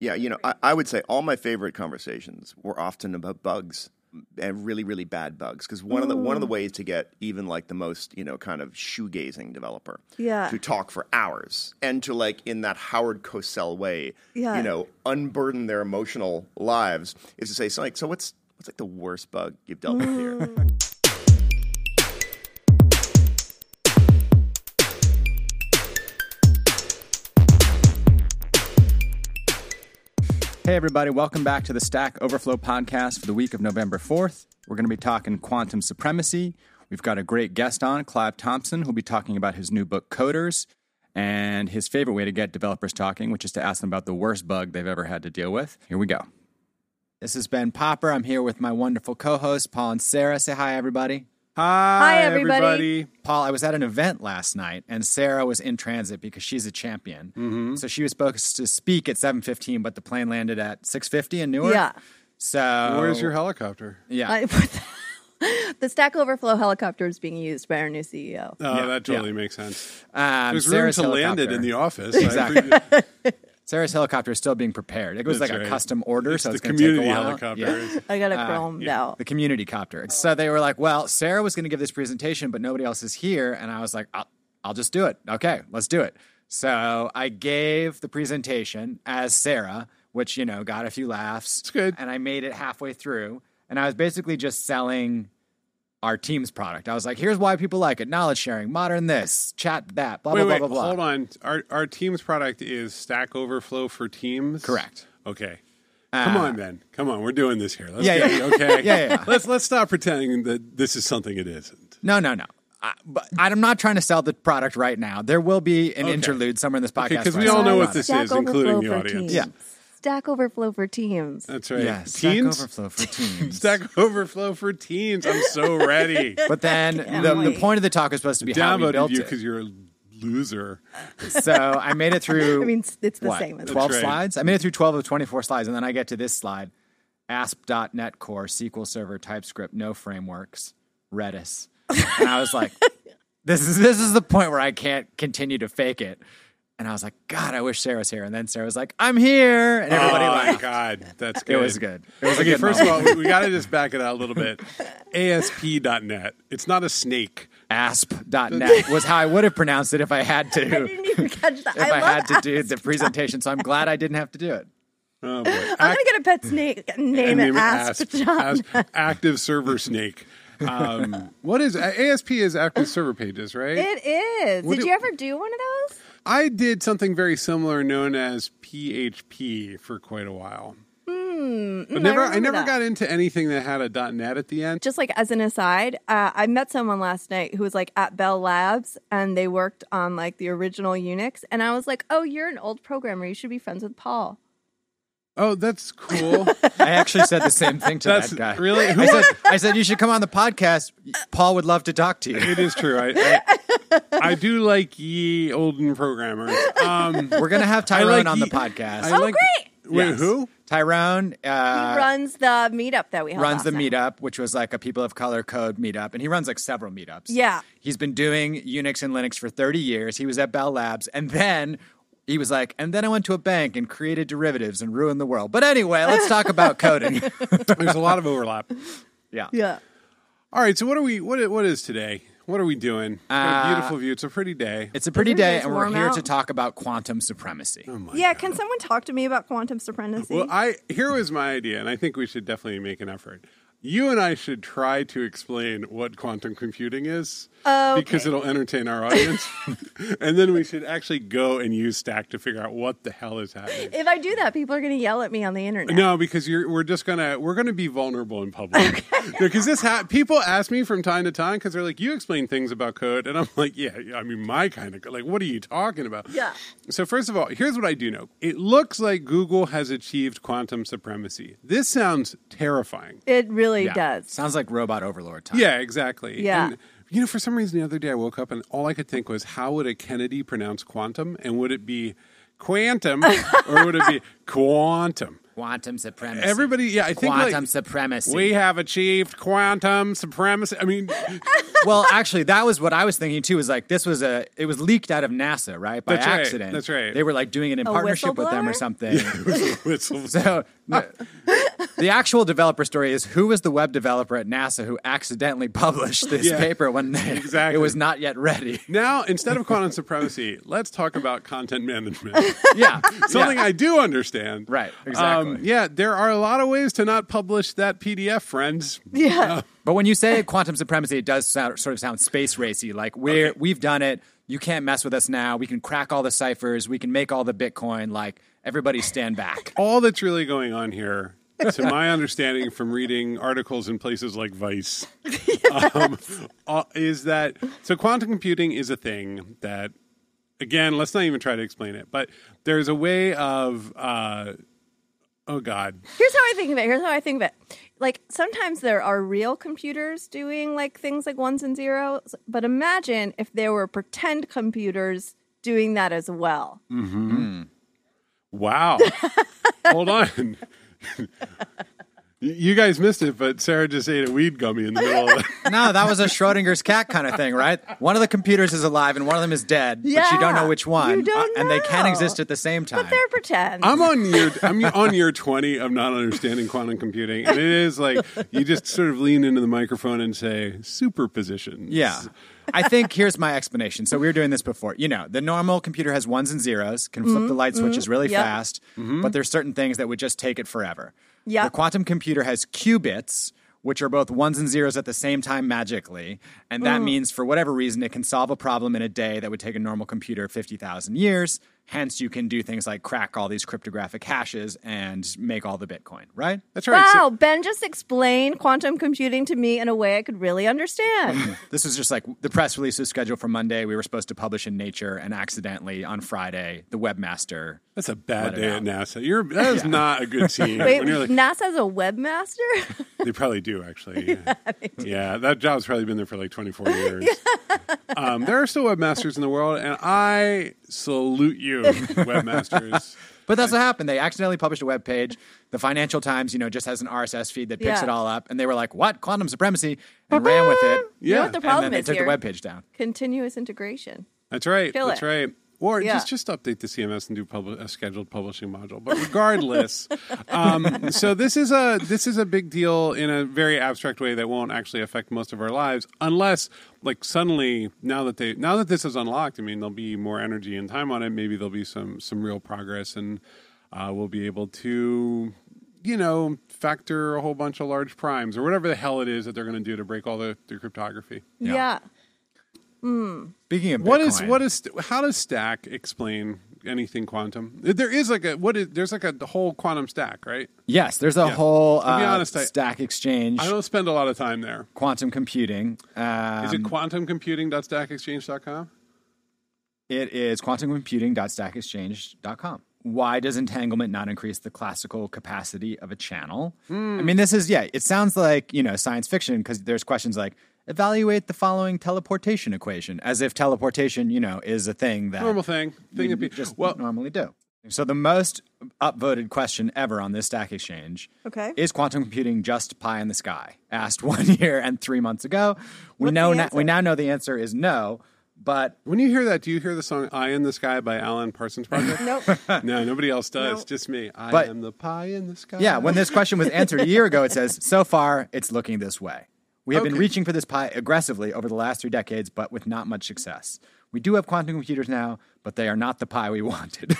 Yeah, you know, I, I would say all my favorite conversations were often about bugs and really, really bad bugs. Because one of the one of the mm. ways to get even like the most you know kind of shoegazing developer Yeah. to talk for hours and to like in that Howard Cosell way, Yeah. you know, unburden their emotional lives is to say so like so what's what's like the worst bug you've dealt with here. Mm. Hey, everybody, welcome back to the Stack Overflow podcast for the week of November 4th. We're going to be talking quantum supremacy. We've got a great guest on, Clive Thompson, who'll be talking about his new book, Coders, and his favorite way to get developers talking, which is to ask them about the worst bug they've ever had to deal with. Here we go. This is Ben Popper. I'm here with my wonderful co hosts, Paul and Sara. Say hi, everybody. Hi, everybody. Paul, I was at an event last night, and Sara was in transit because she's a champion. So she was supposed to speak at 7:15, but the plane landed at 6:50 in Newark. Yeah. So Where's your helicopter? Yeah. I- the Stack Overflow helicopter is being used by our new CEO. Oh, Yeah, that totally makes sense. Um, There's Sara's room to land it in the office. Exactly. I think Sara's helicopter is still being prepared. It was That's like a custom order, It's so the it's going to take a community while. helicopter. Yeah. I got it Uh, chromed out. The community copter. So they were like, "Well, Sara was going to give this presentation, but nobody else is here," and I was like, "I'll, I'll just do it. Okay, let's do it." So I gave the presentation as Sara, which you know got a few laughs. It's good. And I made it halfway through, and I was basically just selling our team's product. I was like, "Here's why people like it: knowledge sharing, modern this, chat that, blah wait, blah wait, blah blah blah." hold on. Our our team's product is Stack Overflow for Teams. Correct. Okay. Uh, Come on, then. Come on. We're doing this here. Let's Yeah, get, yeah. Okay. Yeah, yeah, yeah. Let's let's stop pretending that this is something it isn't. No, no, no. I, but I'm not trying to sell the product right now. There will be an Okay. interlude somewhere in this podcast. Okay, 'cause where we all know what this. Stack is, including the audience. Teams. Yeah. Stack Overflow for Teams. That's right. Yeah, Stack Teens. Overflow for teams. Stack Overflow for Teens. I'm so ready. But then the, the point of the talk is supposed to be how we Downloaded built you it. because you're a loser. So I made it through. I mean, it's- it's the what, same as- 12 right. slides. I made it through 12 of 24 slides, and then I get to this slide: ASP.NET Core, SQL Server, TypeScript, no frameworks, Redis, and I was like, "This is this is the point where I can't continue to fake it." And I was like, "God, I wish Sara was here." And then Sara was like, "I'm here," and everybody oh my laughed. god, that's good. It was good. It was a Okay, good first moment. of all, we, we got to just back it out a little bit. ASP.net. It's not a snake. asp.net was how I would have pronounced it if I had to. I didn't even catch that. if I, I, love had to do the presentation. So I'm glad I didn't have to do it. Oh boy. I'm going to get a pet snake and name it Asp. John. Asp- active server snake. Um, what is ASP? Is active server pages, right? It is. What Did do- you ever do one of those? I did something very similar, known as PHP, for quite a while. but never, I, remember never that. got into anything that had a .net at the end. Just like as an aside, uh, I met someone last night who was like at Bell Labs and they worked on like the original Unix. And I was like, oh, you're an old programmer. You should be friends with Paul. Oh, that's cool. I actually said the same thing to That's that guy. really- I said, I said you should come on the podcast. Paul would love to talk to you. it is true. I, I, I do like ye olden programmers. Um, We're gonna have Tyrone like on the podcast. I Oh, like- great. Wait, Yes. who? Tyrone He uh, runs the meetup that we held runs the last night. meetup, which was like a people of color code meetup, and he runs like several meetups. Yeah. He's been doing Unix and Linux for 30 years. He was at Bell Labs, and then he was like, and then I went to a bank and created derivatives and ruined the world. But anyway, let's talk about coding. There's a lot of overlap. yeah. Yeah. All right, so what are we? What what is today? What are we doing? Got a Uh, beautiful view. It's a pretty day. It's a pretty Isn't it day, and we're here out? to talk about quantum supremacy. Oh my Yeah. God. Can someone talk to me about quantum supremacy? Well, I here was my idea, and I think we should definitely make an effort. You and I should try to explain what quantum computing is oh, Okay. because it'll entertain our audience, and then we should actually go and use Stack to figure out what the hell is happening. if I do that, people are going to yell at me on the internet. No, because you're, we're just gonna we're gonna be vulnerable in public. Because this ha- people ask me from time to time because they're like, "You explain things about code," and I'm like, "Yeah, I mean, my kind of like, what are you talking about?" Yeah. So first of all, here's what I do know: it looks like Google has achieved quantum supremacy. This sounds terrifying. It really Yeah. does. Sounds like robot overlord time. Yeah, exactly. Yeah. And, you know, for some reason, the other day I woke up and all I could think was, how would a Kennedy pronounce quantum? And would it be quantum or would it be quantum? Quantum supremacy. Everybody, yeah, I think quantum like, supremacy. we have achieved quantum supremacy. I mean, well, actually, that was what I was thinking too. Is like this was a it was leaked out of NASA, right? By That's right, accident. that's right. They were like doing it in A partnership with them or whistleblower? something. whistles. So the, the actual developer story is who was the web developer at NASA who accidentally published this Yeah, paper when they, exactly. it was not yet ready? now, instead of quantum supremacy, let's talk about content management. Yeah, Something yeah. I do understand. Right, exactly. Um, yeah, there are a lot of ways to not publish that PDF, friends. Yeah. But when you say quantum supremacy, it does sound, sort of sound space racy. Like we're we've done it. You can't mess with us now. We can crack all the ciphers. We can make all the Bitcoin. Like everybody, stand back. All that's really going on here, to my understanding from reading articles in places like Vice, um, uh, is that so quantum computing is a thing that, again, let's not even try to explain it, but there's a way of, uh, oh God, Here's how I think of it. Here's how I think of it. Like sometimes there are real computers doing like things like ones and zeros, but imagine if there were pretend computers doing that as well. Hmm. Wow. Hold on. you guys missed it, but Sara just ate a weed gummy in the middle of it. No, that was a Schrodinger's cat kind of thing, right? One of the computers is alive and one of them is dead, but you don't know which one, you don't uh, and they can know. exist at the same time. But they're pretend. I'm on year I'm on year 20 of not understanding quantum computing, and it is like you just sort of lean into the microphone and say superpositions. Yeah. I think here's my explanation. So we were doing this before. You know, the normal computer has ones and zeros, can flip mm-hmm. the light switches mm-hmm. really Yep. fast, mm-hmm. but there's certain things that would just take it forever. Yep. The quantum computer has qubits, which are both ones and zeros at the same time magically, and that mm. means for whatever reason it can solve a problem in a day that would take a normal computer 50,000 years. Hence you can do things like crack all these cryptographic hashes and make all the bitcoin, right? That's right. So- wow, Ben just explained quantum computing to me in a way I could really understand. This was just like the press release was scheduled for Monday. We were supposed to publish in Nature, and accidentally on Friday, the webmaster. that's a bad Let day at NASA. You're that is not a good scene. Wait, when you're like, NASA's a webmaster? They probably do, actually. Yeah, that job's probably been there for like 24 years. um, there are still webmasters in the world, and I salute you, webmasters. But that's what happened. They accidentally published a web page. The Financial Times, you know, just has an RSS feed that picks Yeah. it all up, and they were like, "What quantum supremacy?" and ran with it. You know Yeah. what the And problem then they is took here? the web page down. Continuous integration. That's right. Kill that's it. right. Or Yeah. just just update the CMS and do publi- a scheduled publishing module. But regardless, um, so this is a this is a big deal in a very abstract way that won't actually affect most of our lives, unless like suddenly now that they now that this is unlocked, I mean there'll be more energy and time on it. Maybe there'll be some some real progress, and uh, we'll be able to. You know, factor a whole bunch of large primes or whatever the hell it is that they're going to do to break all the, the cryptography. Yeah. Speaking of What is Bitcoin- what is how does Stack explain anything quantum? There is like a what is there's like a whole quantum stack, right? Yes, there's a Yeah. whole uh, honest, I- stack exchange, I don't spend a lot of time there. quantum computing. Um, Is it quantumcomputing.stackexchange.com? It is quantumcomputing.stackexchange.com. Why does entanglement not increase the classical capacity of a channel? I mean, this is, yeah, it sounds like, you know, science fiction because there's questions like evaluate the following teleportation equation as if teleportation, you know, is a thing that Normal thing. Thing that people just well, normally do. So the most upvoted question ever on this Stack Exchange Okay. is quantum computing just pie in the sky? Asked one year and three months ago. We What's know the na- we now know the answer is no, but when you hear that, do you hear the song "Eye in the Sky" by Alan Parsons Project? Nope. no, nobody else does. Nope. Just me. I But- am the pie in the sky. Yeah, when this question was answered a year ago, it says, so far, it's looking this way. We have been reaching for this pie aggressively over the last three decades, but with not much success. We do have quantum computers now, but they are not the pie we wanted,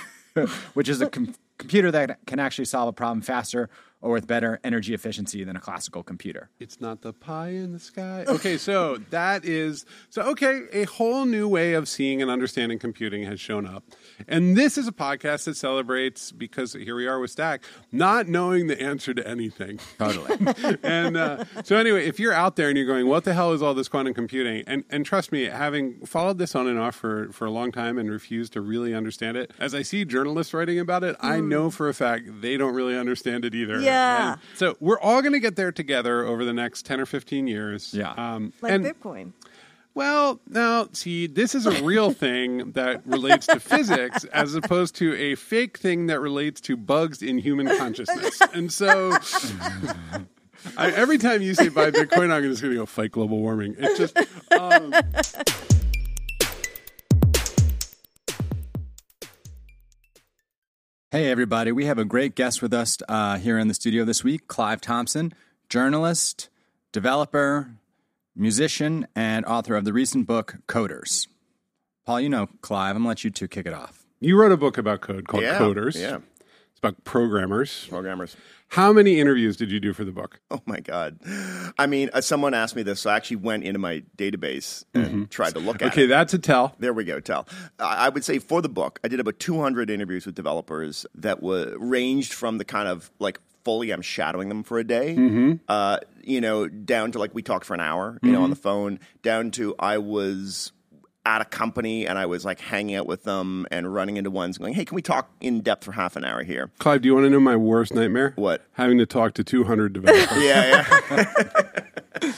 which is a com- computer that can actually solve a problem faster or with better energy efficiency than a classical computer. It's not the pie in the sky. Okay, so that is so okay, a whole new way of seeing and understanding computing has shown up. And this is a podcast that celebrates because here we are with Stack, not knowing the answer to anything. Totally. and uh, so anyway, if you're out there and you're going, "What the hell is all this quantum computing?" and and trust me, having followed this on and off for for a long time and refused to really understand it, as I see journalists writing about it, I know for a fact they don't really understand it either. Yeah. And so we're all going to get there together over the next ten or fifteen years. Yeah. Um, Like and Bitcoin. Well, now, see, this is a real thing that relates to physics as opposed to a fake thing that relates to bugs in human consciousness. And so I, every time you say buy Bitcoin, I'm just going to go fight global warming. It's just. Um, Hey, everybody. We have a great guest with us uh, here in the studio this week Clive Thompson, journalist, developer, musician, and author of the recent book, Coders. Paul, you know Clive. I'm going to let you two kick it off. you wrote a book about code called Yeah, Coders. yeah. About programmers. Programmers. How many interviews did you do for the book? Oh my God. I mean, uh, someone asked me this, so I actually went into my database and tried to look at it. Okay, it. that's a tell. There we go. Tell. I would say for the book, I did about 200 interviews with developers that were ranged from the kind of like fully I'm shadowing them for a day, uh, you know, down to like we talked for an hour, you know, on the phone, down to I was at a company and I was like hanging out with them and running into ones going, hey, can we talk in depth for half an hour here? Clive, do you want to know my worst nightmare? What? Having to talk to 200 developers. Yeah, yeah.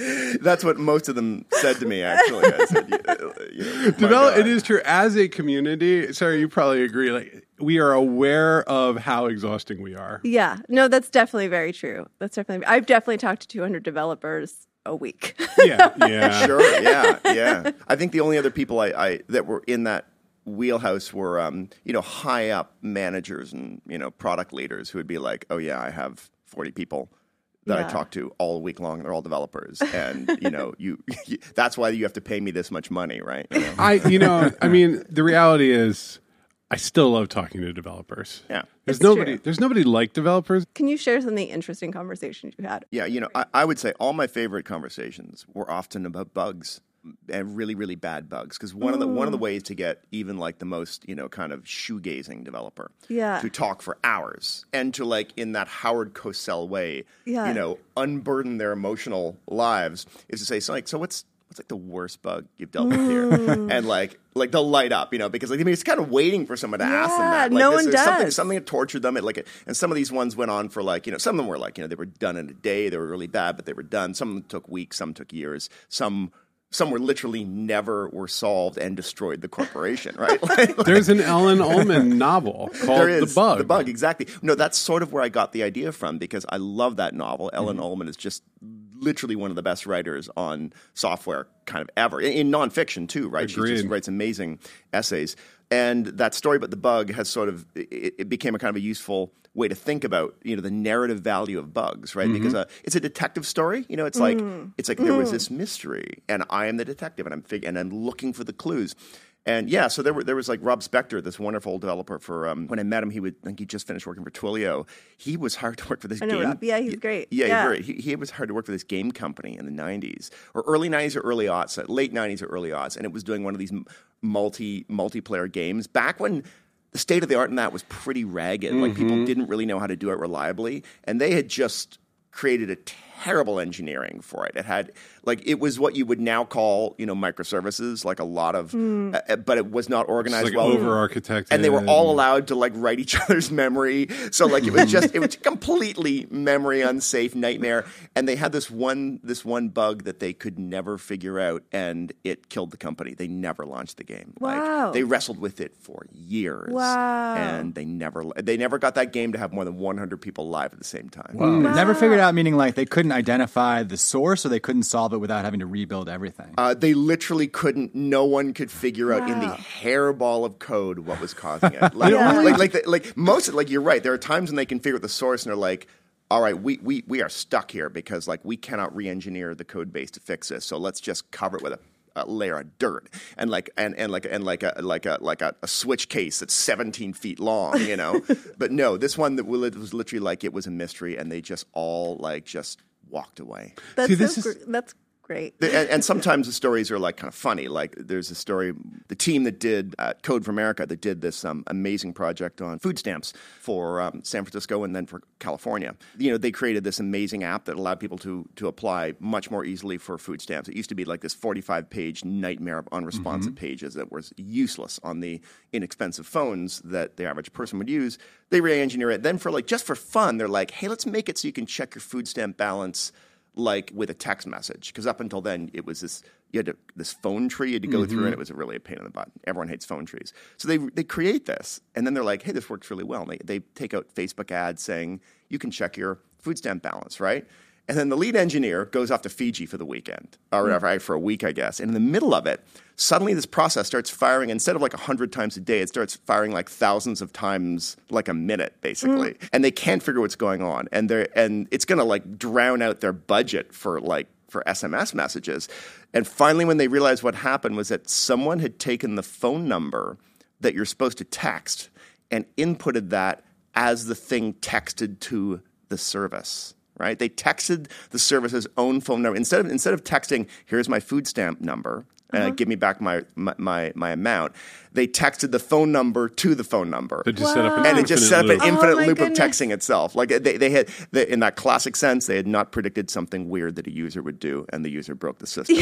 That's what most of them said to me. Actually, I said, you, uh, you know, Develop, it is true. As a community, sorry, you probably agree. Like we are aware of how exhausting we are. Yeah, no, that's definitely very true. That's definitely. I've definitely talked to 200 developers a week. Yeah, yeah. Sure, yeah, yeah. I think the only other people I, I that were in that wheelhouse were um, you know high up managers and you know product leaders who would be like, oh yeah, I have forty people that I talk to all week long. They're all developers, and you know you, that's why you have to pay me this much money, right? You know? I, you know, I mean, the reality is, I still love talking to developers. Yeah. There's It's nobody. true. There's nobody like developers. Can you share some of the interesting conversations you had? Yeah, you know, I, I would say all my favorite conversations were often about bugs and really, really bad bugs. Because one of the one of the ways to get even like the most you know kind of shoegazing developer, Yeah. to talk for hours and to like in that Howard Cosell way, Yeah. you know, unburden their emotional lives is to say, so like, so what's what's like the worst bug you've dealt with here, mm. and like like they'll light up, you know, because like I mean it's kind of waiting for someone to ask them that. Like, no this one is Something, does. something that tortured them. It like, and some of these ones went on for like, you know, some of them were like, you know, they were done in a day. They were really bad, but they were done. Some of them took weeks. Some took years. Some. Some were literally never were solved and destroyed the corporation, right? Like- like- There's an Ellen Ullman novel called there is The Bug. The bug, exactly. No, that's sort of where I got the idea from because I love that novel. Ellen Mm-hmm. Ullman is just literally one of the best writers on software kind of ever in, in nonfiction too, right? She just writes amazing essays. And that story about the bug has sort of it, it became a kind of a useful way to think about you know the narrative value of bugs, right? Because mm-hmm. uh, it's a detective story. You know, it's like mm. it's like there was mm. this mystery, and I am the detective, and I'm fig- and I'm looking for the clues. And yeah, so there were there was like Rob Spector, this wonderful developer. For um, when I met him, he would I think he just finished working for Twilio. He was hired to work for this I know game. Rob. Yeah, he's great. Yeah, Yeah. he's great. He, he was hired to work for this game company in the '90s or early '90s or early aughts, uh, late '90s or early aughts, and it was doing one of these multi multiplayer games back when. The state of the art in that was pretty ragged. Like Mm-hmm. people didn't really know how to do it reliably, and they had just created a terrible engineering for it. It had like it was what you would now call you know microservices, like a lot of, Hmm. uh, but it was not It's organized like well over architected. and they were all allowed to like write each other's memory. So like it was just it was completely memory unsafe nightmare. And they had this one this one bug that they could never figure out, and it killed the company. They never launched the game. Wow. Like, they wrestled with it for years. Wow. and they never they never got that game to have more than 100 people live at the same time. Never figured out, meaning like they couldn't identify the source or they couldn't solve it without having to rebuild everything. Uh, they literally couldn't. No one could figure out in the hairball of code what was causing it. Like, like, like, the, like most. Like you're right. There are times when they can figure out the source, and they're like, "All right, we, we we are stuck here because like we cannot re-engineer the code base to fix this. So let's just cover it with a." A layer of dirt and like and, and like and like a like a like a, a switch case that's 17 feet long, you know. but no, this one that was was literally like it was a mystery, and they just all like just walked away. That's See, this so is- gr- that's great. And, and sometimes the stories are like kind of funny. Like there's a story, the team that did uh, Code for America that did this um, amazing project on food stamps for um, San Francisco and then for California. You know, they created this amazing app that allowed people to to apply much more easily for food stamps. It used to be like this 45 page nightmare of unresponsive pages that was useless on the inexpensive phones that the average person would use. They re-engineer it. Then for like just for fun, they're like, hey, let's make it so you can check your food stamp balance like with a text message because up until then it was this you had to, this phone tree you had to go through, mm-hmm. and it was really a pain in the butt. Everyone hates phone trees. So they, they create this, and then they're like, hey, this works really well. And they, they take out Facebook ads saying, you can check your food stamp balance, right? And then the lead engineer goes off to Fiji for the weekend, or hmm. right, for a week, I guess. And in the middle of it, suddenly this process starts firing, instead of like 100 times a day, it starts firing like thousands of times like a minute, basically. Hmm. And they can't figure what's going on. And, they're, and it's going to like drown out their budget for like for SMS messages. And finally, when they realized what happened was that someone had taken the phone number that you're supposed to text and inputted that as the thing texted to the service. Right? They texted the service's own phone number instead of instead of texting, "Here's my food stamp number." Uh, give me back my, my, my my amount. They texted the phone number to the phone number, It just set up an and it just set up an infinite loop. infinite Oh, loop goodness. of texting itself. Like they, they had, they, in that classic sense, they had not predicted something weird that a user would do, and the user broke the system.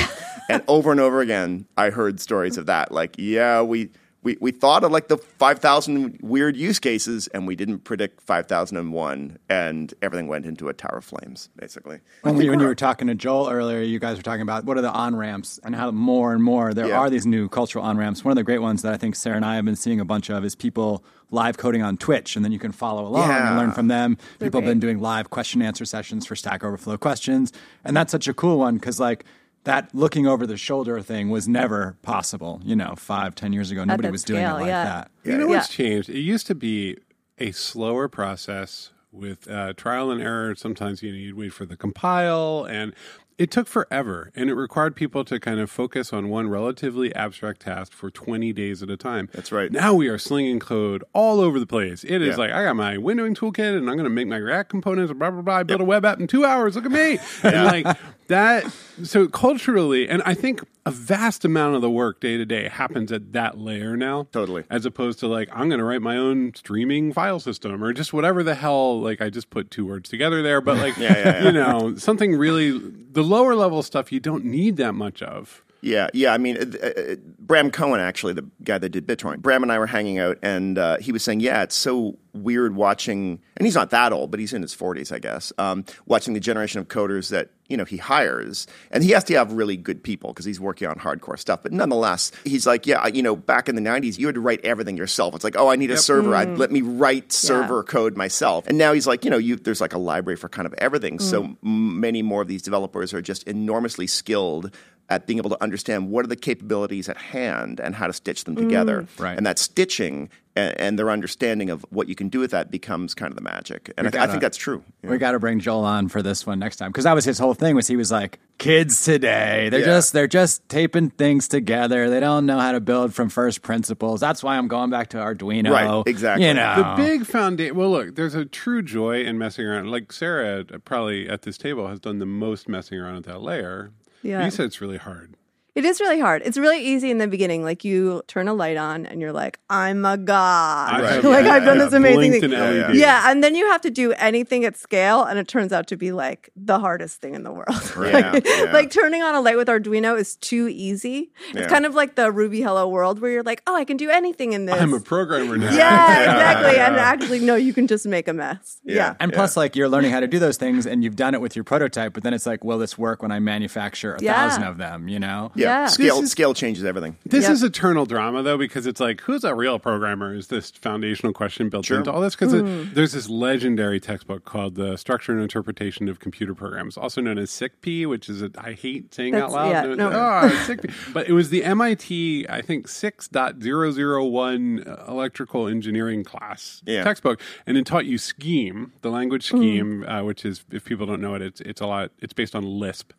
and over and over again, I heard stories of that. Like, yeah, we. We, we thought of like the 5,000 weird use cases and we didn't predict 5,001 and everything went into a tower of flames, basically. When, we, when you were talking to Joel earlier, you guys were talking about what are the on ramps and how more and more there Yeah. are these new cultural on ramps. One of the great ones that I think Sara and I have been seeing a bunch of is people live coding on Twitch, and then you can follow along Yeah. and learn from them. people have been doing live question answer sessions for Stack Overflow questions, and that's such a cool one because like. That looking over the shoulder thing was never possible, you know, five, ten years ago. Nobody that was doing it like yeah. that. You know Yeah. what's changed? It used to be a slower process with uh, trial and error. Sometimes you know, you'd wait for the compile, and it took forever. And it required people to kind of focus on one relatively abstract task for 20 days at a time. That's right. Now we are slinging code all over the place. It is Yeah. like, I got my windowing toolkit, and I'm going to make my React components, blah, blah, blah. I built a web app in two hours. Look at me. And like that. So culturally, and I think a vast amount of the work day to day happens at that layer now Totally. as opposed to like I'm going to write my own streaming file system or just whatever the hell. Like I just put two words together there, but like Yeah, yeah, yeah. you know something really the lower level stuff you don't need that much of. Yeah, yeah. I mean, uh, uh, Bram Cohen, actually, the guy that did BitTorrent, Bram and I were hanging out, and uh, he was saying, "Yeah, it's so weird watching." And he's not that old, but he's in his forties, I guess. Um, watching the generation of coders that you know he hires, and he has to have really good people because he's working on hardcore stuff. But nonetheless, he's like, "Yeah, you know, back in the '90s, you had to write everything yourself. It's like, oh, I need a server. I'd, let me write server code myself." And now he's like, you know, you, there's like a library for kind of everything. So m- many more of these developers are just enormously skilled at being able to understand what are the capabilities at hand and how to stitch them together. Right. And that stitching and, and their understanding of what you can do with that becomes kind of the magic. And I, th- gotta- think that's true. Yeah. We got to bring Joel on for this one next time because that was his whole thing. Was he was like, kids today, they're Yeah. just they're just taping things together. They don't know how to build from first principles. That's why I'm going back to Arduino. Right, exactly. You know, The big foundation. Well, look, there's a true joy in messing around. Like Sara, uh, probably at this table, has done the most messing around at that layer. Yeah. you said it's really hard. It is really hard. It's really easy in the beginning. Like you turn a light on and you're like, I'm a god. Right. like Yeah, I've done yeah, this amazing Blinked thing. an LED. Yeah, and then you have to do anything at scale, and it turns out to be like the hardest thing in the world. Yeah, like, yeah. like turning on a light with Arduino is too easy. It's Yeah. kind of like the Ruby Hello World where you're like, oh, I can do anything in this. I'm a programmer now. yeah, exactly. And actually, no, you can just make a mess. Yeah. and plus, like you're learning how to do those things, and you've done it with your prototype. But then it's like, will this work when I manufacture a Yeah. thousand of them? You know, yeah. Yeah. Scale, is- scale changes everything. This Yep. is eternal drama, though, because it's like, who's a real programmer? Is this foundational question built Sure. into all this? Because Hmm. there's this legendary textbook called The Structure and Interpretation of Computer Programs, also known as SICP, which is, a, I hate saying out loud. yeah, It's- no. "Ah, SICP." But it was the MIT, I think, 6.001 electrical engineering class Yeah. textbook. And it taught you Scheme, the language Scheme, uh, which is, if people don't know it, it's, it's a lot, it's based on Lisp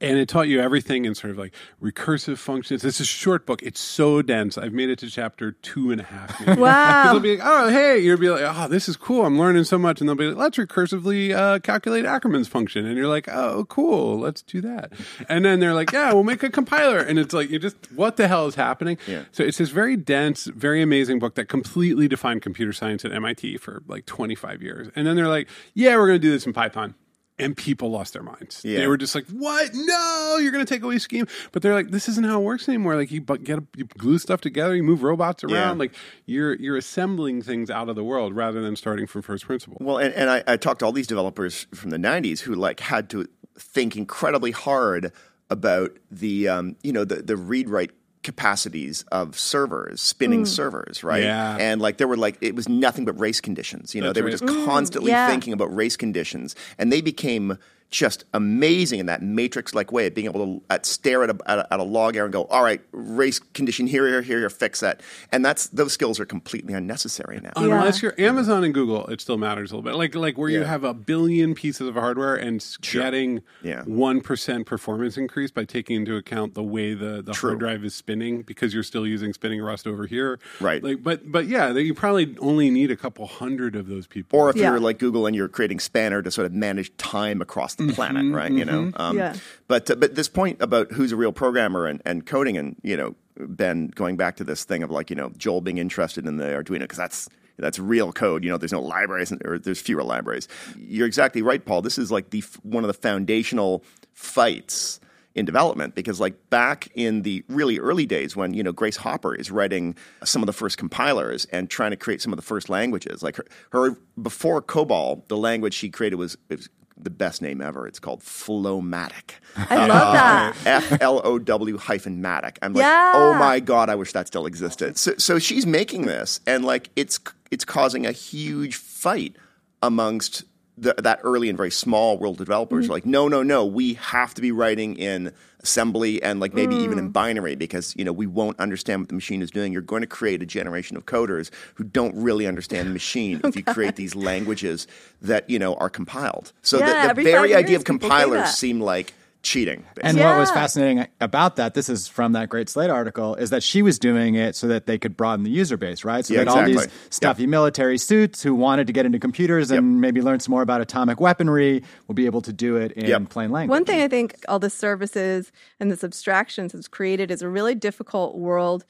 and it taught you everything in sort of like recursive functions. It's a short book. It's so dense. I've made it to chapter two and a half. maybe. Wow. 'Cause they'll be like, oh, hey, you'll be like, oh, this is cool. I'm learning so much. And they'll be like, let's recursively uh, calculate Ackermann's function. And you're like, oh, cool. Let's do that. And then they're like, yeah, we'll make a compiler. And it's like, you just, what the hell is happening? Yeah. So it's this very dense, very amazing book that completely defined computer science at MIT for like 25 years. And then they're like, yeah, we're going to do this in Python. And people lost their minds. Yeah. They were just like, "What? No, you're going to take away scheme." But they're like, "This isn't how it works anymore. Like you get a, you glue stuff together, you move robots around. Yeah. Like you're you're assembling things out of the world rather than starting from first principle." Well, and, and I, I talked to all these developers from the 90s who like had to think incredibly hard about the um, you know the the read write capacities of servers, spinning hmm. servers, right? Yeah. And like there were like it was nothing but race conditions. You know, That's they were right. just constantly mm, yeah. thinking about race conditions, and they became just amazing in that matrix-like way of being able to at, stare at a, at, a, at a log error and go, "All right, race condition here, here, here, here, fix that." And that's those skills are completely unnecessary now. Unless you're Amazon and Google, it still matters a little bit. Like like where you have a billion pieces of hardware and s- getting Yeah. one percent performance increase by taking into account the way the, the True. hard drive is spinning because you're still using spinning rust over here. Right. Like but but yeah, you probably only need a couple hundred of those people. Or if Yeah. you're like Google and you're creating Spanner to sort of manage time across the planet, right? You know, um, Yeah. But uh, but this point about who's a real programmer and, and coding, and you know, Ben going back to this thing of like you know Joel being interested in the Arduino because that's that's real code. You know, there's no libraries or there's fewer libraries. You're exactly right, Paul. This is like the one of the foundational fights in development because like back in the really early days when you know Grace Hopper is writing some of the first compilers and trying to create some of the first languages like her, her before COBOL the language she created was, was the best name ever it's called Flowmatic I love that. Uh, F L O W hyphen Matic. I'm like, Yeah. oh my god, I wish that still existed. So, so she's making this, and like it's it's causing a huge fight amongst the, that early and very small world developers. Mm-hmm. Like, no, no, no, we have to be writing in assembly and like maybe even Mm. in binary because you know we won't understand what the machine is doing. You're going to create a generation of coders who don't really understand the machine if you create these languages that you know are compiled. So Yeah, the, the very idea of compilers seem like cheating. And what was fascinating about that, this is from that great Slate article, is that she was doing it so that they could broaden the user base, right? So Yeah, that all these exactly. stuffy military suits who wanted to get into computers and maybe learn some more about atomic weaponry will be able to do it in Yep. plain language. One thing I think all the services and this abstractions has created is a really difficult world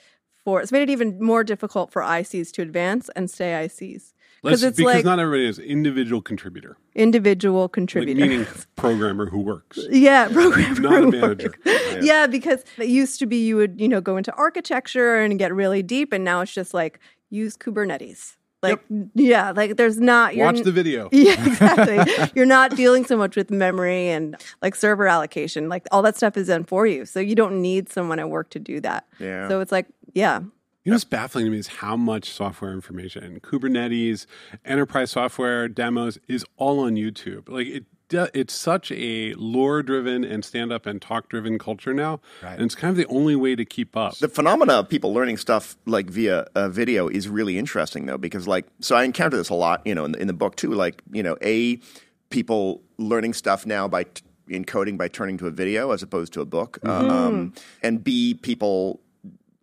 for it's made it even more difficult for ICs to advance and stay ICs. Let's, Because it's because like not everybody is individual contributor, individual like contributor. meaning programmer who works. yeah, programmer. Not a manager. work. Yeah. because it used to be you would, you know, go into architecture and get really deep and now it's just like use Kubernetes. Like yeah, like there's not you're Watch the video. Yeah, exactly. You're not dealing so much with memory and like server allocation. Like all that stuff is done for you. So you don't need someone at work to do that. Yeah. So it's like, yeah. You know what's baffling to me is how much software information, Kubernetes, enterprise software demos is all on YouTube. Like it, it's such a lore-driven and stand-up and talk-driven culture now, and it's kind of the only way to keep up. the phenomena of people learning stuff like via uh, video is really interesting though because like so i encounter this a lot you know in the, in the book too like you know a people learning stuff now by t- encoding by turning to a video as opposed to a book Uh, um, and b people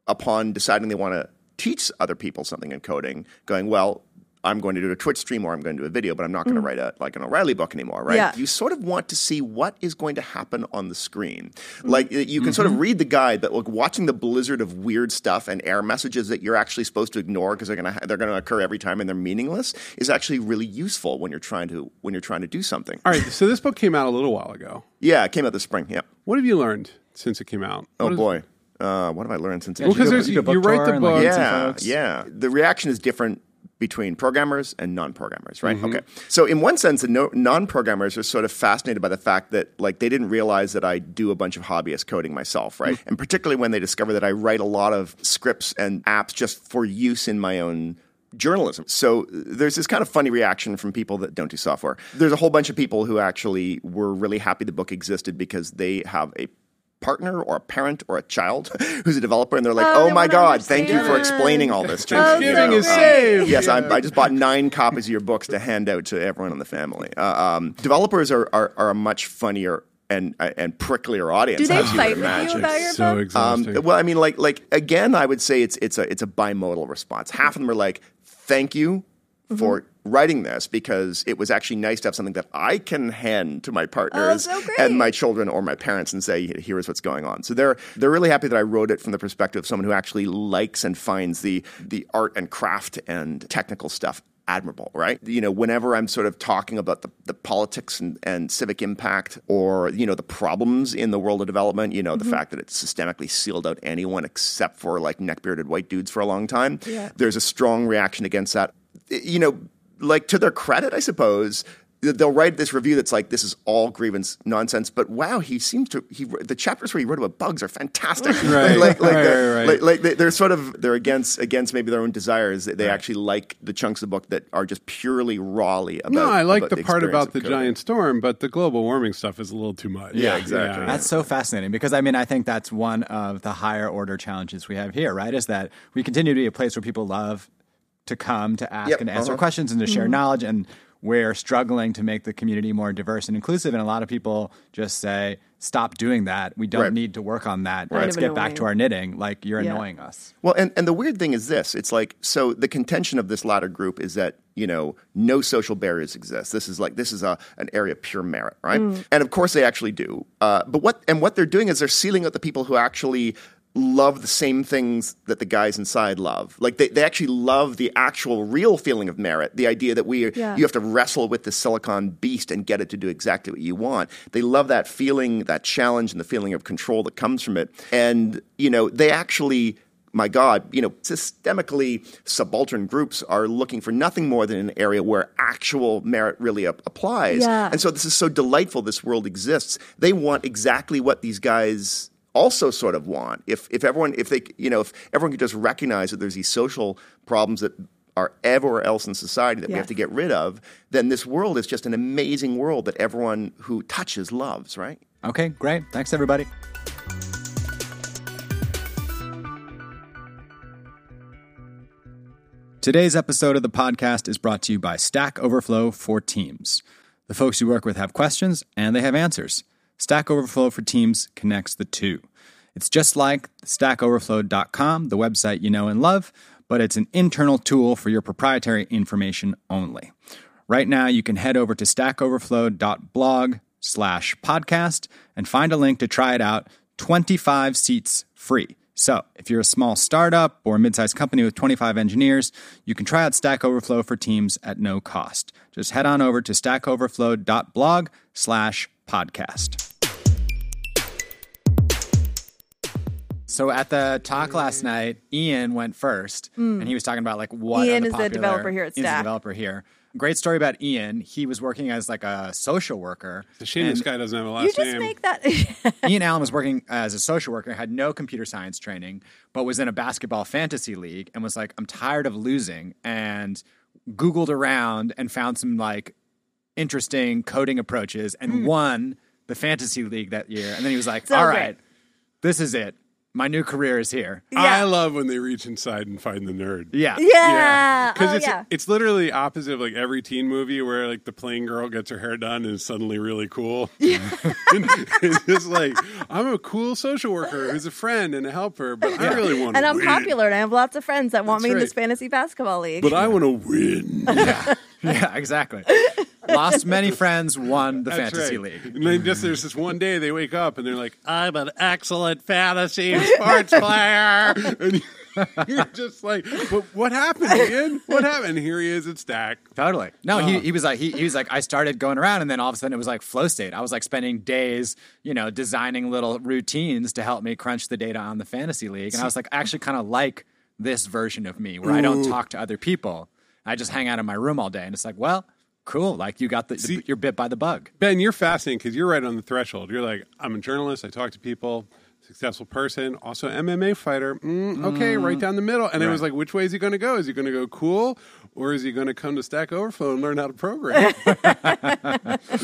upon deciding they want to teach other people something in coding going well I'm going to do a Twitch stream or I'm going to do a video, but I'm not going to mm. write a like an O'Reilly book anymore, right? Yeah. You sort of want to see what is going to happen on the screen. Mm-hmm. Like you can sort of mm-hmm. read the guide, but like watching the blizzard of weird stuff and error messages that you're actually supposed to ignore because they're going to they're going to occur every time and they're meaningless is actually really useful when you're trying to when you're trying to do something. All right, so this book came out a little while ago. Yeah, it came out this spring. Yeah. What have you learned since it came out? Oh What is- boy. Uh, what have I learned since? Well, because do you, you write the like, book. yeah, yeah. The reaction is different between programmers and non-programmers, right? Mm-hmm. Okay. So in one sense, the no, non-programmers are sort of fascinated by the fact that like they didn't realize that I do a bunch of hobbyist coding myself, right? Mm-hmm. And particularly when they discover that I write a lot of scripts and apps just for use in my own journalism. So there's this kind of funny reaction from people that don't do software. There's a whole bunch of people who actually were really happy the book existed because they have a partner or a parent or a child who's a developer and they're like, Oh, "Oh, they my wanna god, thank you for explaining all this to me." Oh, you Thanksgiving know, is um, saved. Yes, I, I just bought nine copies of your books to hand out to everyone in the family. Uh, um, developers are, are are a much funnier and and pricklier audience. Do they as you would fight with you imagine. about your so book? exhausting. Um, well, I mean, like, like again, I would say it's it's a it's a bimodal response. Half of them are like, "Thank you for Mm-hmm. writing this because it was actually nice to have something that I can hand to my partners Oh, so and my children or my parents and say, "Here is what's going on." So they're they're really happy that I wrote it from the perspective of someone who actually likes and finds the the art and craft and technical stuff admirable, right? You know, whenever I'm sort of talking about the, the politics and, and civic impact or, you know, the problems in the world of development, you know, the fact that it's systemically sealed out anyone except for like neck-bearded white dudes for a long time, Yeah. there's a strong reaction against that. You know, like to their credit, I suppose, they'll write this review that's like this is all grievance nonsense. But wow, he seems to he the chapters where he wrote about bugs are fantastic. Right. like, like, Right, they're, right, right. like, like they- they're sort of they're against against maybe their own desires. They, they actually like the chunks of the book that are just purely rawly about. no, I like about the, part about the coding. giant storm, but the global warming stuff is a little too much. Yeah, exactly. That's so fascinating because I mean I think that's one of the higher order challenges we have here, right? Is that we continue to be a place where people love to come to ask Yep, and answer uh-huh. questions and to share knowledge and we're struggling to make the community more diverse and inclusive and a lot of people just say stop doing that. We don't Right. need to work on that. Kind Let's of get back to our knitting. Like you're Yeah. annoying us. Well, and, and the weird thing is this it's like, so the contention of this latter group is that, you know, no social barriers exist. This is like, this is a, an area of pure merit, right? And of course they actually do. Uh, but what, and what they're doing is they're sealing out the people who actually love the same things that the guys inside love. Like they, they actually love the actual real feeling of merit, the idea that we Yeah. you have to wrestle with the silicon beast and get it to do exactly what you want. They love that feeling, that challenge and the feeling of control that comes from it. And, you know, they actually my God, you know, systemically subaltern groups are looking for nothing more than an area where actual merit really ap- applies. Yeah. And so this is so delightful this world exists. They want exactly what these guys also sort of want. If if everyone if they you know, if everyone could just recognize that there's these social problems that are everywhere else in society that we have to get rid of, then this world is just an amazing world that everyone who touches loves, right? Okay, great. Thanks everybody. Today's episode of the podcast is brought to you by Stack Overflow for Teams. The folks you work with have questions and they have answers. Stack Overflow for Teams connects the two. It's just like stackoverflow.com, the website you know and love, but it's an internal tool for your proprietary information only. Right now, you can head over to stackoverflow.blog slash podcast and find a link to try it out 25 seats free. So, if you're a small startup or a mid-sized company with 25 engineers, you can try out Stack Overflow for Teams at no cost. Just head on over to stackoverflow.blog slash podcast. So at the talk last night, Ian went first, and he was talking about like what. Ian the is the developer here at Ian's the Stack. developer here. Great story about Ian. He was working as like a social worker. It's a shame this guy doesn't have a last name. you last just name. make that. Ian Allen was working as a social worker, had no computer science training, but was in a basketball fantasy league and was like, I'm tired of losing. And Googled around and found some like interesting coding approaches and Hmm. won the fantasy league that year. And then he was like, So All great. right, this is it. My new career is here. I love when they reach inside and find the nerd. Yeah. yeah. because oh, it's yeah. it's literally opposite of like every teen movie where like the plain girl gets her hair done and is suddenly really cool. And it's just like I'm a cool social worker who's a friend and a helper, but I really want to. and I'm win. popular and I have lots of friends that want That's me in this fantasy basketball league. but I want to win. Yeah, exactly. Lost many friends, won the That's fantasy right. league. And then just there's this one day they wake up and they're like, I'm an excellent fantasy sports player. And you're just like, but what happened, Ian? What happened? And here he is at Stack. Totally. No, he, Oh. he was like he, he was like I started going around and then all of a sudden it was like flow state. I was like spending days, you know, designing little routines to help me crunch the data on the fantasy league. And I was like I actually kind of like this version of me where I don't talk to other people. I just hang out in my room all day and it's like, well, cool. Like you got the, the you're bit by the bug. Ben, you're fascinating because you're right on the threshold. You're like, I'm a journalist. I talk to people. Successful person, also MMA fighter. Mm, okay, right down the middle. And it was like, which way is he going to go? Is he going to go cool, or is he going to come to Stack Overflow and learn how to program?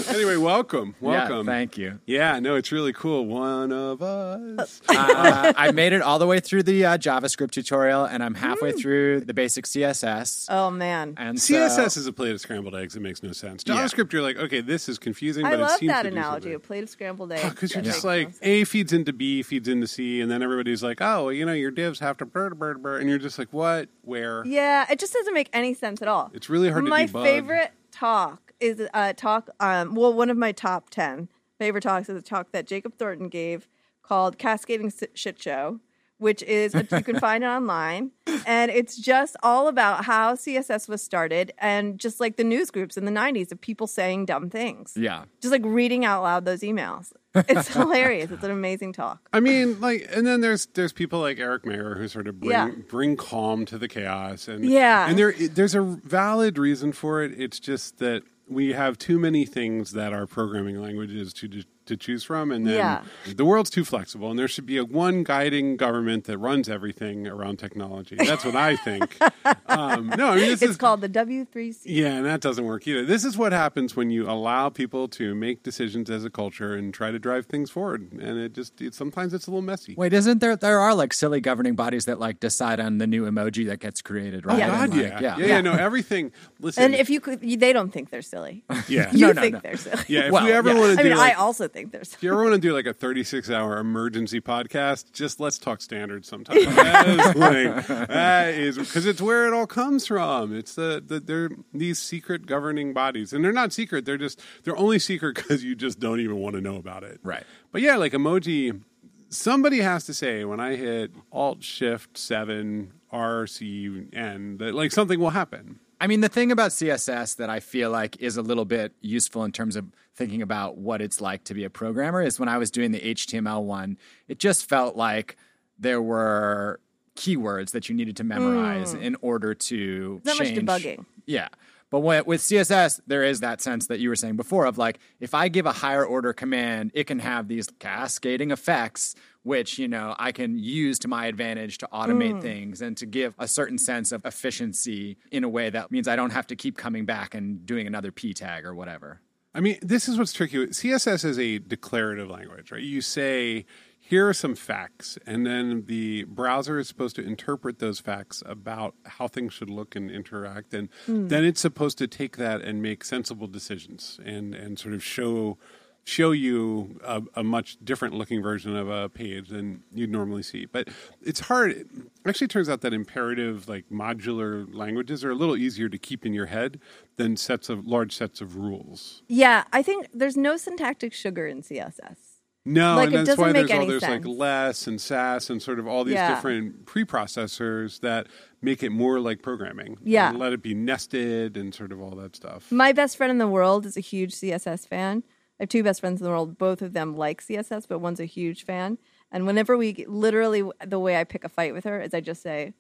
anyway, welcome, welcome. Yeah, thank you. Yeah, no, it's really cool. One of us. uh, I made it all the way through the uh, JavaScript tutorial and I'm halfway through the basic CSS. oh man. and so- CSS is a plate of scrambled eggs. It makes no sense. JavaScript, you're like, okay, this is confusing, I but it love seems that analogy. A plate of scrambled eggs. Because you're just makes like. A feeds into B, feeds into C, and then everybody's like, oh, you know, your divs have to brr, brr, brr, and you're just like, what, where? Yeah, it just doesn't make any sense at all. It's really hard to my favorite talk is a talk. Um, well, one of my top ten favorite talks is a talk that Jacob Thornton gave called "Cascading Shit Show," which is you can find it online, and it's just all about how CSS was started and just like the news groups in the '90s of people saying dumb things. Yeah. just like reading out loud those emails. It's hilarious. It's an amazing talk. I mean, like, and then there's there's people like Eric Meyer who sort of bring Yeah. bring calm to the chaos, and Yeah. and there there's a valid reason for it. It's just that we have too many things that are programming languages to to choose from, and then Yeah. the world's too flexible, and there should be a one guiding government that runs everything around technology. That's what I think. um, no, I mean this It's is called the W3C. yeah, and that doesn't work either. This is what happens when you allow people to make decisions as a culture and try to drive things forward, and it just it, sometimes it's a little messy. Wait, isn't there? There are like silly governing bodies that like decide on the new emoji that gets created, right? Yeah. God, And, like, yeah. yeah, yeah, no, everything. Listen, And if you could, you- they don't think they're silly. yeah, You No, no, think no. they're silly. yeah, if Well, we ever yes. want to I do mean, like, I also think they're If silly. you ever want to do like a 36 hour emergency podcast, just let's talk standards sometime. That is like, that is because it's where it all comes from. It's the, the they're these secret governing bodies, and they're not secret. They're just they're only secret because you just don't even want to know about it. Right. But yeah, like emoji. Somebody has to say when I hit Alt Shift Seven R C N that like something will happen. I mean, the thing about CSS that I feel like is a little bit useful in terms of thinking about what it's like to be a programmer is when I was doing the HTML one, it just felt like there were keywords that you needed to memorize in order to Not much debugging. Yeah. But with CSS, there is that sense that you were saying before of like, if I give a higher order command, it can have these cascading effects, which, you know, I can use to my advantage to automate hmm. things and to give a certain sense of efficiency in a way that means I don't have to keep coming back and doing another P tag or whatever. I mean, this is what's tricky. CSS is a declarative language, right? You say, here are some facts, and then the browser is supposed to interpret those facts about how things should look and interact, and hmm. then it's supposed to take that and make sensible decisions and and sort of show show you a, a much different looking version of a page than you'd normally see. But it's hard. It actually turns out that imperative, like modular languages, are a little easier to keep in your head than sets of large sets of rules. Yeah, I think there's no syntactic sugar in CSS. No, Like, and that's why there's all there's like less and Sass and sort of all these Yeah. different preprocessors that make it more like programming. Yeah. let it be nested and sort of all that stuff. My best friend in the world is a huge CSS fan. I have two best friends in the world. Both of them like CSS, but one's a huge fan. And whenever we literally, the way I pick a fight with her is I just say,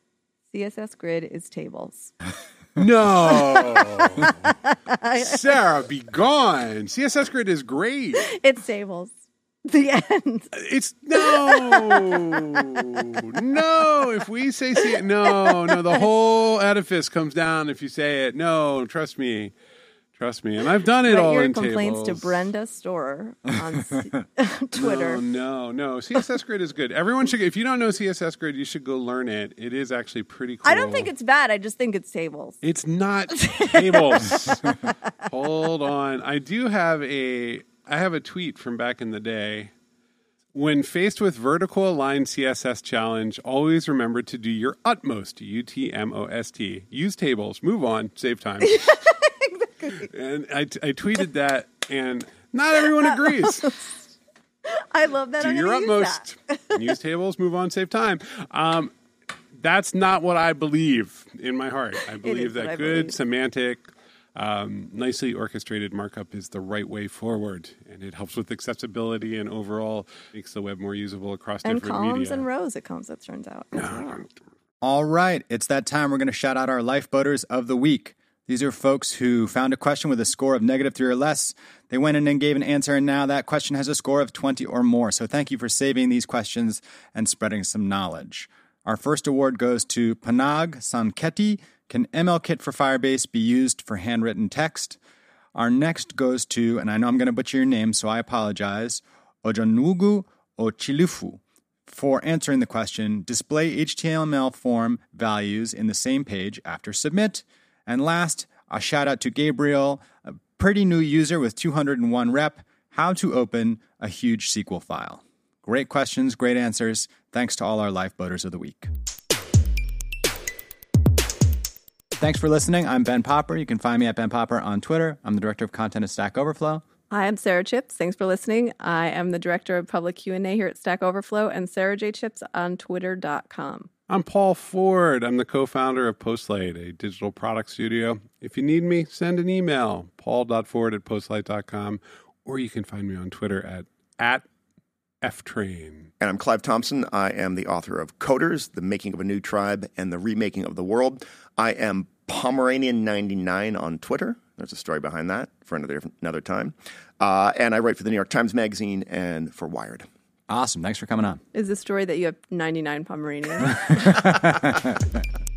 CSS grid is tables. No, Sara, be gone. CSS Grid is great. It's tables. The end. It's no, no. If we say C- no, no, the whole edifice comes down if you say it. No, trust me, trust me. And I've done it Write all your in complaints tables. to Brenda Storer on C- Twitter. No, no, no. CSS Grid is good. Everyone should. If you don't know CSS Grid, you should go learn it. It is actually pretty cool. I don't think it's bad. I just think it's tables. It's not tables. Hold on. I do have a. I have a tweet from back in the day. When faced with vertical aligned CSS challenge, always remember to do your utmost. U T M O S T. Use tables. Move on. Save time. And I, I tweeted that, and not everyone agrees. I love that. do I'm your use utmost. that. Use tables, move on, save time. Um, that's not what I believe in my heart. I believe that good believe. semantic, um, nicely orchestrated markup is the right way forward, and it helps with accessibility and overall makes the web more usable across And different columns media. and rows it comes, it turns out. All right, it's that time. We're going to shout out our lifeboaters of the week. These are folks who found a question with a score of negative three or less. They went in and gave an answer, and now that question has a score of 20 or more. So thank you for saving these questions and spreading some knowledge. Our first award goes to Pannag Sanketi. Can MLKit for Firebase be used for handwritten text? Our next goes to, and I know I'm going to butcher your name, so I apologize, Ojanugu Ochilifu for answering the question display HTML form values in the same page after submit. And last, a shout out to Gabriel, a pretty new user with 201 rep, how to open a huge SQL file. Great questions, great answers. Thanks to all our lifeboaters of the week. Thanks for listening. I'm Ben Popper. You can find me at Ben Popper on Twitter. I'm the director of content at Stack Overflow. Hi, I'm Sara Chipps. Thanks for listening. I am the director of public Q&A here at Stack Overflow and Sara J. Chipps on twitter.com. I'm Paul Ford. I'm the co-founder of Postlight, a digital product studio. If you need me, send an email, paul.ford at postlight.com, or you can find me on Twitter at, at ftrain. And I'm Clive Thompson. I am the author of Coders, The Making of a New Tribe, and The Remaking of the World. I am Pomeranian99 on Twitter. There's a story behind that for another another time. Uh, and I write for the New York Times Magazine and for Wired. Awesome. Thanks for coming on. Is the story that you have 99 Pomeranians?